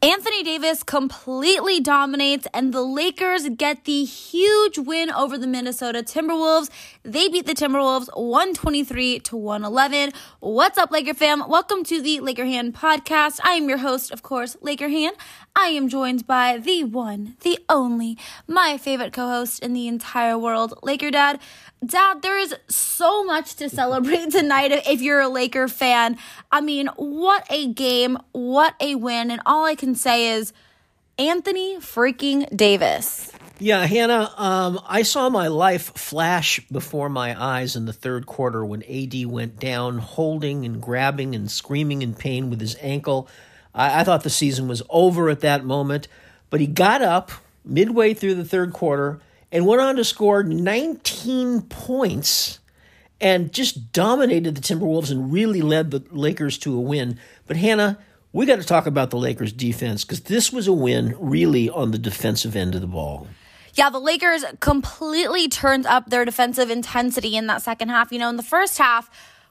Anthony Davis completely dominates, and the Lakers get the huge win over the Minnesota Timberwolves. They beat the Timberwolves 123 to 111. What's up, Laker fam? Welcome to the Laker Han podcast. I am your host, of course, Laker Han. I am joined by the one, the only, my favorite co host in the entire world, Laker Dad. Dad, there is so much to celebrate tonight if you're a Laker fan. I mean, what a game, what a win, and all I can say is Anthony freaking Davis. Yeah, Hannah, um, I saw my life flash before my eyes in the third quarter when AD went down, holding and grabbing and screaming in pain with his ankle. I, I thought the season was over at that moment, but he got up midway through the third quarter and went on to score 19 points and just dominated the Timberwolves and really led the Lakers to a win. But Hannah, we got to talk about the Lakers defense because this was a win really on the defensive end of the ball. Yeah, the Lakers completely turned up their defensive intensity in that second half. You know, in the first half,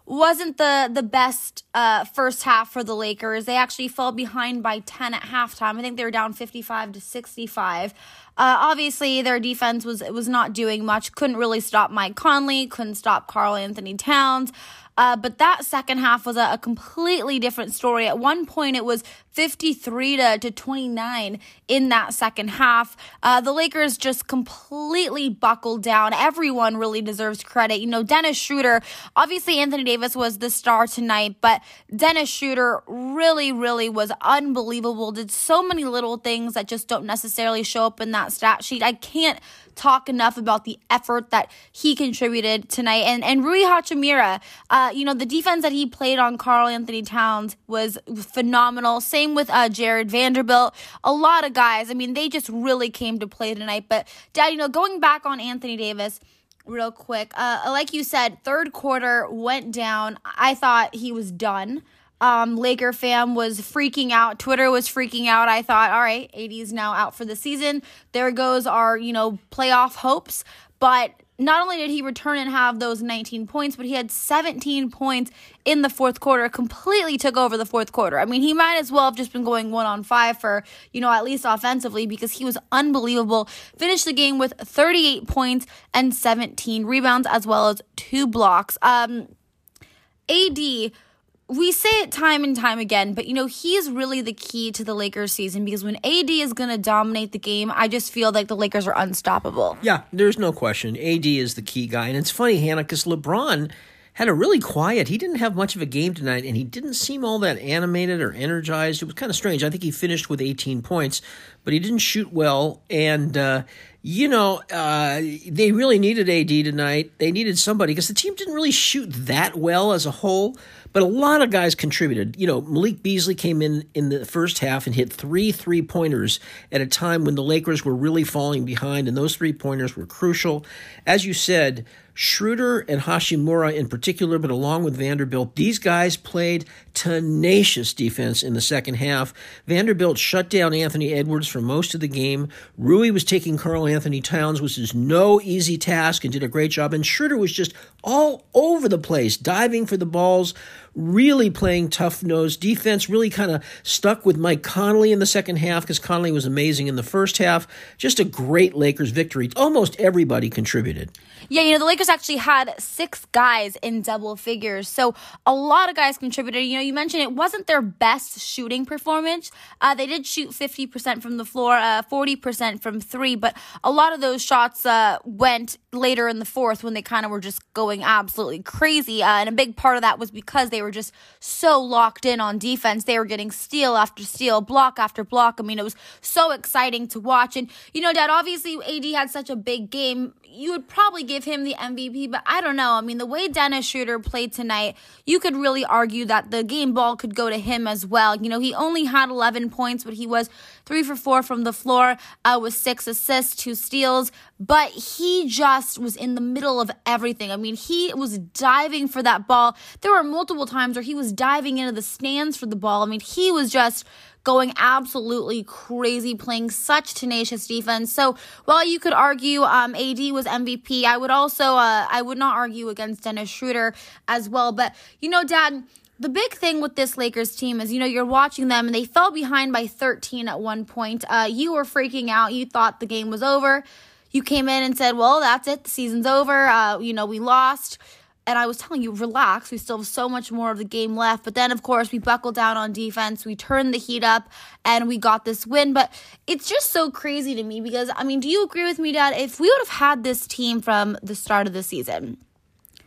wasn't the the best uh, first half for the Lakers. They actually fell behind by 10 at halftime. I think they were down 55 to 65. Uh, obviously, their defense was was not doing much. Couldn't really stop Mike Conley. Couldn't stop Karl-Anthony Towns. Uh, but that second half was a, a, completely different story. At one point, it was 53 to, to 29 in that second half. Uh, the Lakers just completely buckled down. Everyone really deserves credit. You know, Dennis Schroeder, obviously, Anthony Davis was the star tonight, but Dennis Schroeder really, really was unbelievable. Did so many little things that just don't necessarily show up in that stat sheet. I can't talk enough about the effort that he contributed tonight. And and Rui Hachimura, uh, you know, the defense that he played on Karl-Anthony Towns was phenomenal. Same with uh, Jarred Vanderbilt. A lot of guys. I mean, they just really came to play tonight. But Dad, you know, going back on Anthony Davis real quick. Uh, like you said, third quarter went down. I thought he was done um, Laker fam was freaking out. Twitter was freaking out. I thought, all right, AD is now out for the season. There goes our, you know, playoff hopes. But not only did he return and have those 19 points, but he had 17 points in the fourth quarter, completely took over the fourth quarter. I mean, he might as well have just been going one on five for, you know, at least offensively because he was unbelievable. Finished the game with 38 points and 17 rebounds as well as two blocks. Um, AD we say it time and time again, but you know, he is really the key to the Lakers season because when AD is going to dominate the game, I just feel like the Lakers are unstoppable. Yeah, there's no question. AD is the key guy. And it's funny, Hannah, because LeBron had a really quiet, he didn't have much of a game tonight, and he didn't seem all that animated or energized. It was kind of strange. I think he finished with 18 points, but he didn't shoot well. And, uh, you know, uh, they really needed AD tonight. They needed somebody because the team didn't really shoot that well as a whole. But a lot of guys contributed. You know, Malik Beasley came in in the first half and hit three three pointers at a time when the Lakers were really falling behind, and those three pointers were crucial. As you said, Schroeder and Hachimura in particular, but along with Vanderbilt, these guys played tenacious defense in the second half. Vanderbilt shut down Anthony Edwards for most of the game. Rui was taking Karl-Anthony Towns, which is no easy task, and did a great job. And Schroeder was just all over the place, diving for the balls, really playing tough nose defense, really kind of stuck with Mike Conley in the second half because Conley was amazing in the first half. Just a great Lakers victory. Almost everybody contributed. Yeah, you know, the Lakers actually had six guys in double figures. So a lot of guys contributed. You know, you mentioned it wasn't their best shooting performance. Uh, they did shoot 50% from the floor, uh, 40% from three, but a lot of those shots uh, went later in the fourth when they kind of were just going absolutely crazy. Uh, and a big part of that was because they were just so locked in on defense. They were getting steal after steal, block after block. I mean, it was so exciting to watch. And, you know, Dad, obviously AD had such a big game. You would probably give him the MVP, but I don't know. I mean, the way Dennis Schroeder played tonight, you could really argue that the game ball could go to him as well. You know, he only had 11 points, but he was three for four from the floor uh, with six assists, two steals. But he just was in the middle of everything. I mean, he was diving for that ball. There were multiple times where he was diving into the stands for the ball. I mean, he was just going absolutely crazy, playing such tenacious defense. So while you could argue um, AD was MVP, I would also uh, I would not argue against Dennis Schroeder as well. But you know, Dad the big thing with this Lakers team is, you know, you're watching them and they fell behind by 13 at one point. Uh, you were freaking out. You thought the game was over. You came in and said, well, that's it. The season's over. Uh, you know, we lost. And I was telling you, relax. We still have so much more of the game left. But then, of course, we buckled down on defense. We turned the heat up and we got this win. But it's just so crazy to me because, I mean, do you agree with me, Dad? If we would have had this team from the start of the season,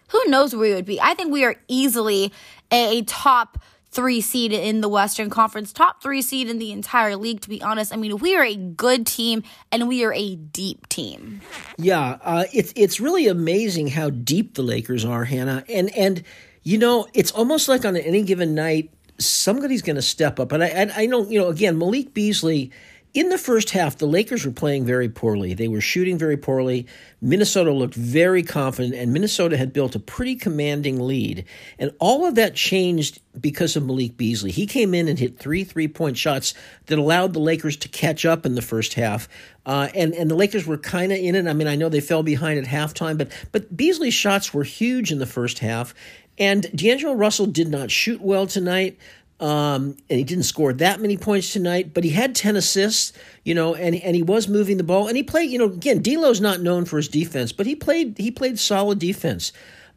who knows where we would be? I think we are easily a top three seed in the Western Conference, top three seed in the entire league, to be honest. I mean, we are a good team and we are a deep team. Yeah, uh, it's it's really amazing how deep the Lakers are, Hannah. And and you know, it's almost like on any given night, somebody's going to step up. And I, I I know, you know, again, Malik Beasley in the first half, the Lakers were playing very poorly. They were shooting very poorly. Minnesota looked very confident, and Minnesota had built a pretty commanding lead. And all of that changed because of Malik Beasley. He came in and hit three three point shots that allowed the Lakers to catch up in the first half. Uh, and, and the Lakers were kind of in it. I mean, I know they fell behind at halftime, but, but Beasley's shots were huge in the first half. And D'Angelo Russell did not shoot well tonight. Um, and he didn't score that many points tonight, but he had 10 assists, you know, and, and he was moving the ball. And he played, you know, again, D'Lo's not known for his defense, but he played he played solid defense.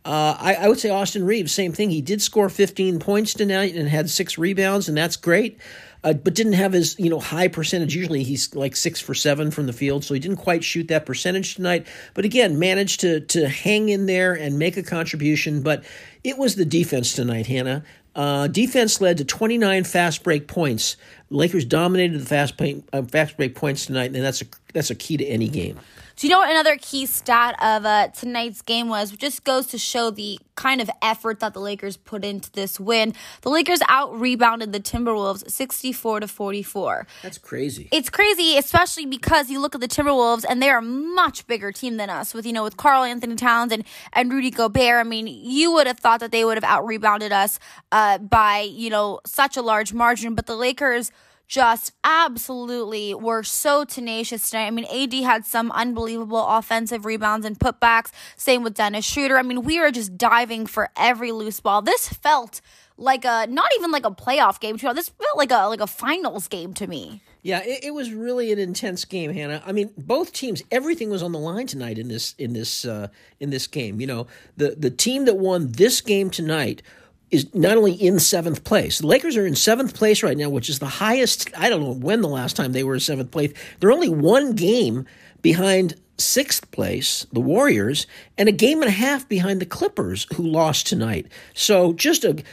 Uh, I, I, would say Austin Reaves, same thing. He did score 15 points tonight and had six rebounds, and that's great. Uh, but didn't have his you know high percentage. Usually he's like six for seven from the field, so he didn't quite shoot that percentage tonight. But again, managed to to hang in there and make a contribution. But it was the defense tonight, Hannah. Uh, defense led to 29 fast break points. Lakers dominated the fast, uh, fast break points tonight, and that's a that's a key to any game. Do you know what another key stat of uh, tonight's game was? Which just goes to show the kind of effort that the Lakers put into this win. The Lakers out rebounded the Timberwolves 64 to 44. That's crazy. It's crazy, especially because you look at the Timberwolves and they're a much bigger team than us with, you know, with Karl-Anthony Towns and, and Rudy Gobert. I mean, you would have thought that they would have out rebounded us uh, by, you know, such a large margin, but the Lakers just absolutely were so tenacious tonight. I mean, AD had some unbelievable offensive rebounds and putbacks. Same with Dennis Schroeder. I mean, we were just diving for every loose ball. This felt like a not even like a playoff game to. This felt like a like a finals game to me. Yeah, it, it, was really an intense game, Hannah. I mean, both teams, everything was on the line tonight in this in this uh, in this game. You know, the the team that won this game tonight is not only in seventh place. The Lakers are in seventh place right now, which is the highest. I don't know when the last time they were in seventh place. They're only one game behind sixth place, the Warriors, and a game and a half behind the Clippers, who lost tonight. So just a,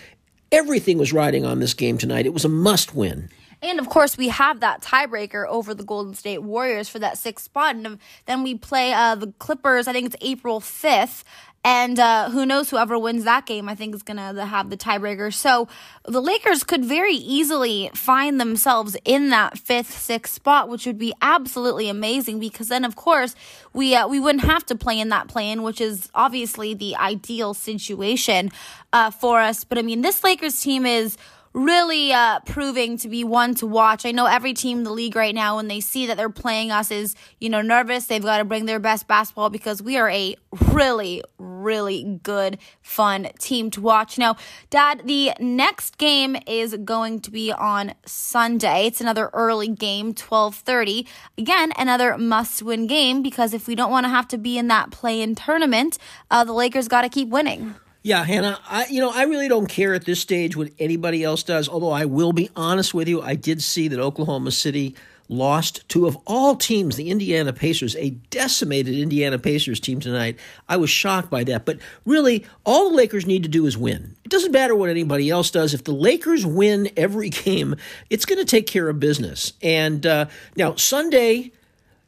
everything was riding on this game tonight. It was a must win. And of course, we have that tiebreaker over the Golden State Warriors for that sixth spot. And then we play uh, the Clippers, I think it's April 5th. And uh, who knows, whoever wins that game, I think is going to have the tiebreaker. So the Lakers could very easily find themselves in that fifth, sixth spot, which would be absolutely amazing because then, of course, we uh, we wouldn't have to play in that play-in, which is obviously the ideal situation uh, for us. But I mean, this Lakers team is really uh, proving to be one to watch. I know every team in the league right now, when they see that they're playing us, is you know nervous. They've got to bring their best basketball because we are a really, really good, fun team to watch. Now, Dad, the next game is going to be on Sunday. It's another early game, twelve thirty. Again, another must-win game because if we don't want to have to be in that play-in tournament, uh, the Lakers got to keep winning. Yeah, Hannah, I you know, I really don't care at this stage what anybody else does, although I will be honest with you, I did see that Oklahoma City lost to of all teams the Indiana Pacers, a decimated Indiana Pacers team tonight. I was shocked by that, but really all the Lakers need to do is win. It doesn't matter what anybody else does. If the Lakers win every game, it's going to take care of business. And uh, now Sunday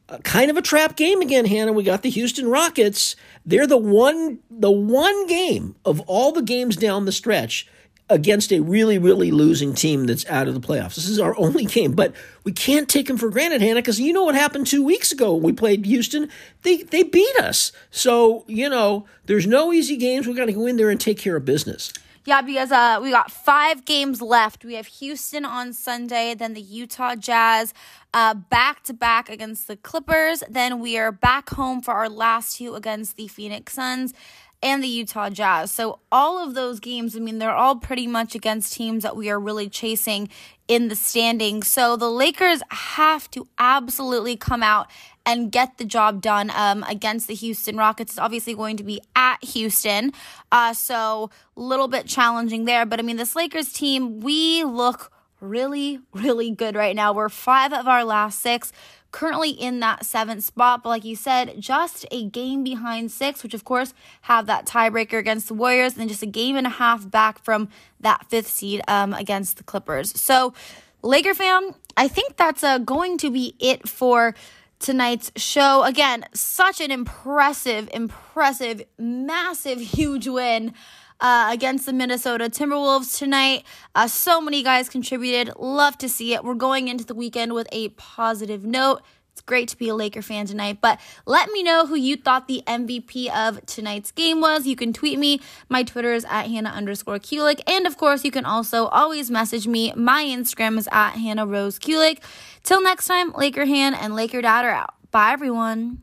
Uh, kind of a trap game again, Hannah. We got the Houston Rockets. They're the one the one game of all the games down the stretch against a really, really losing team that's out of the playoffs. This is our only game, but we can't take them for granted, Hannah, because you know what happened two weeks ago when we played Houston? They they beat us. So, you know, there's no easy games. We got to go in there and take care of business. Yeah, because uh, we got five games left. We have Houston on Sunday, then the Utah Jazz back to back against the Clippers. Then we are back home for our last two against the Phoenix Suns. and the Utah Jazz. So all of those games, I mean, they're all pretty much against teams that we are really chasing in the standings. So the Lakers have to absolutely come out and get the job done um, against the Houston Rockets. It's obviously going to be at Houston, uh, so a little bit challenging there. But I mean, this Lakers team, we look really, really good right now. We're five of our last six currently in that seventh spot. But like you said, just a game behind six, which of course have that tiebreaker against the Warriors, and just a game and a half back from that fifth seed um, against the Clippers. So, Laker fam, I think that's uh, going to be it for tonight's show. Again, such an impressive, impressive, massive, huge win. Uh, against the Minnesota Timberwolves tonight. Uh, so many guys contributed. Love to see it. We're going into the weekend with a positive note. It's great to be a Laker fan tonight, but let me know who you thought the MVP of tonight's game was. You can tweet me. My Twitter is at Hannah underscore Kulik. And of course, you can also always message me. My Instagram is at Hannah Rose Kulik. Till next time, Laker Han and Laker Dad are out. Bye, everyone.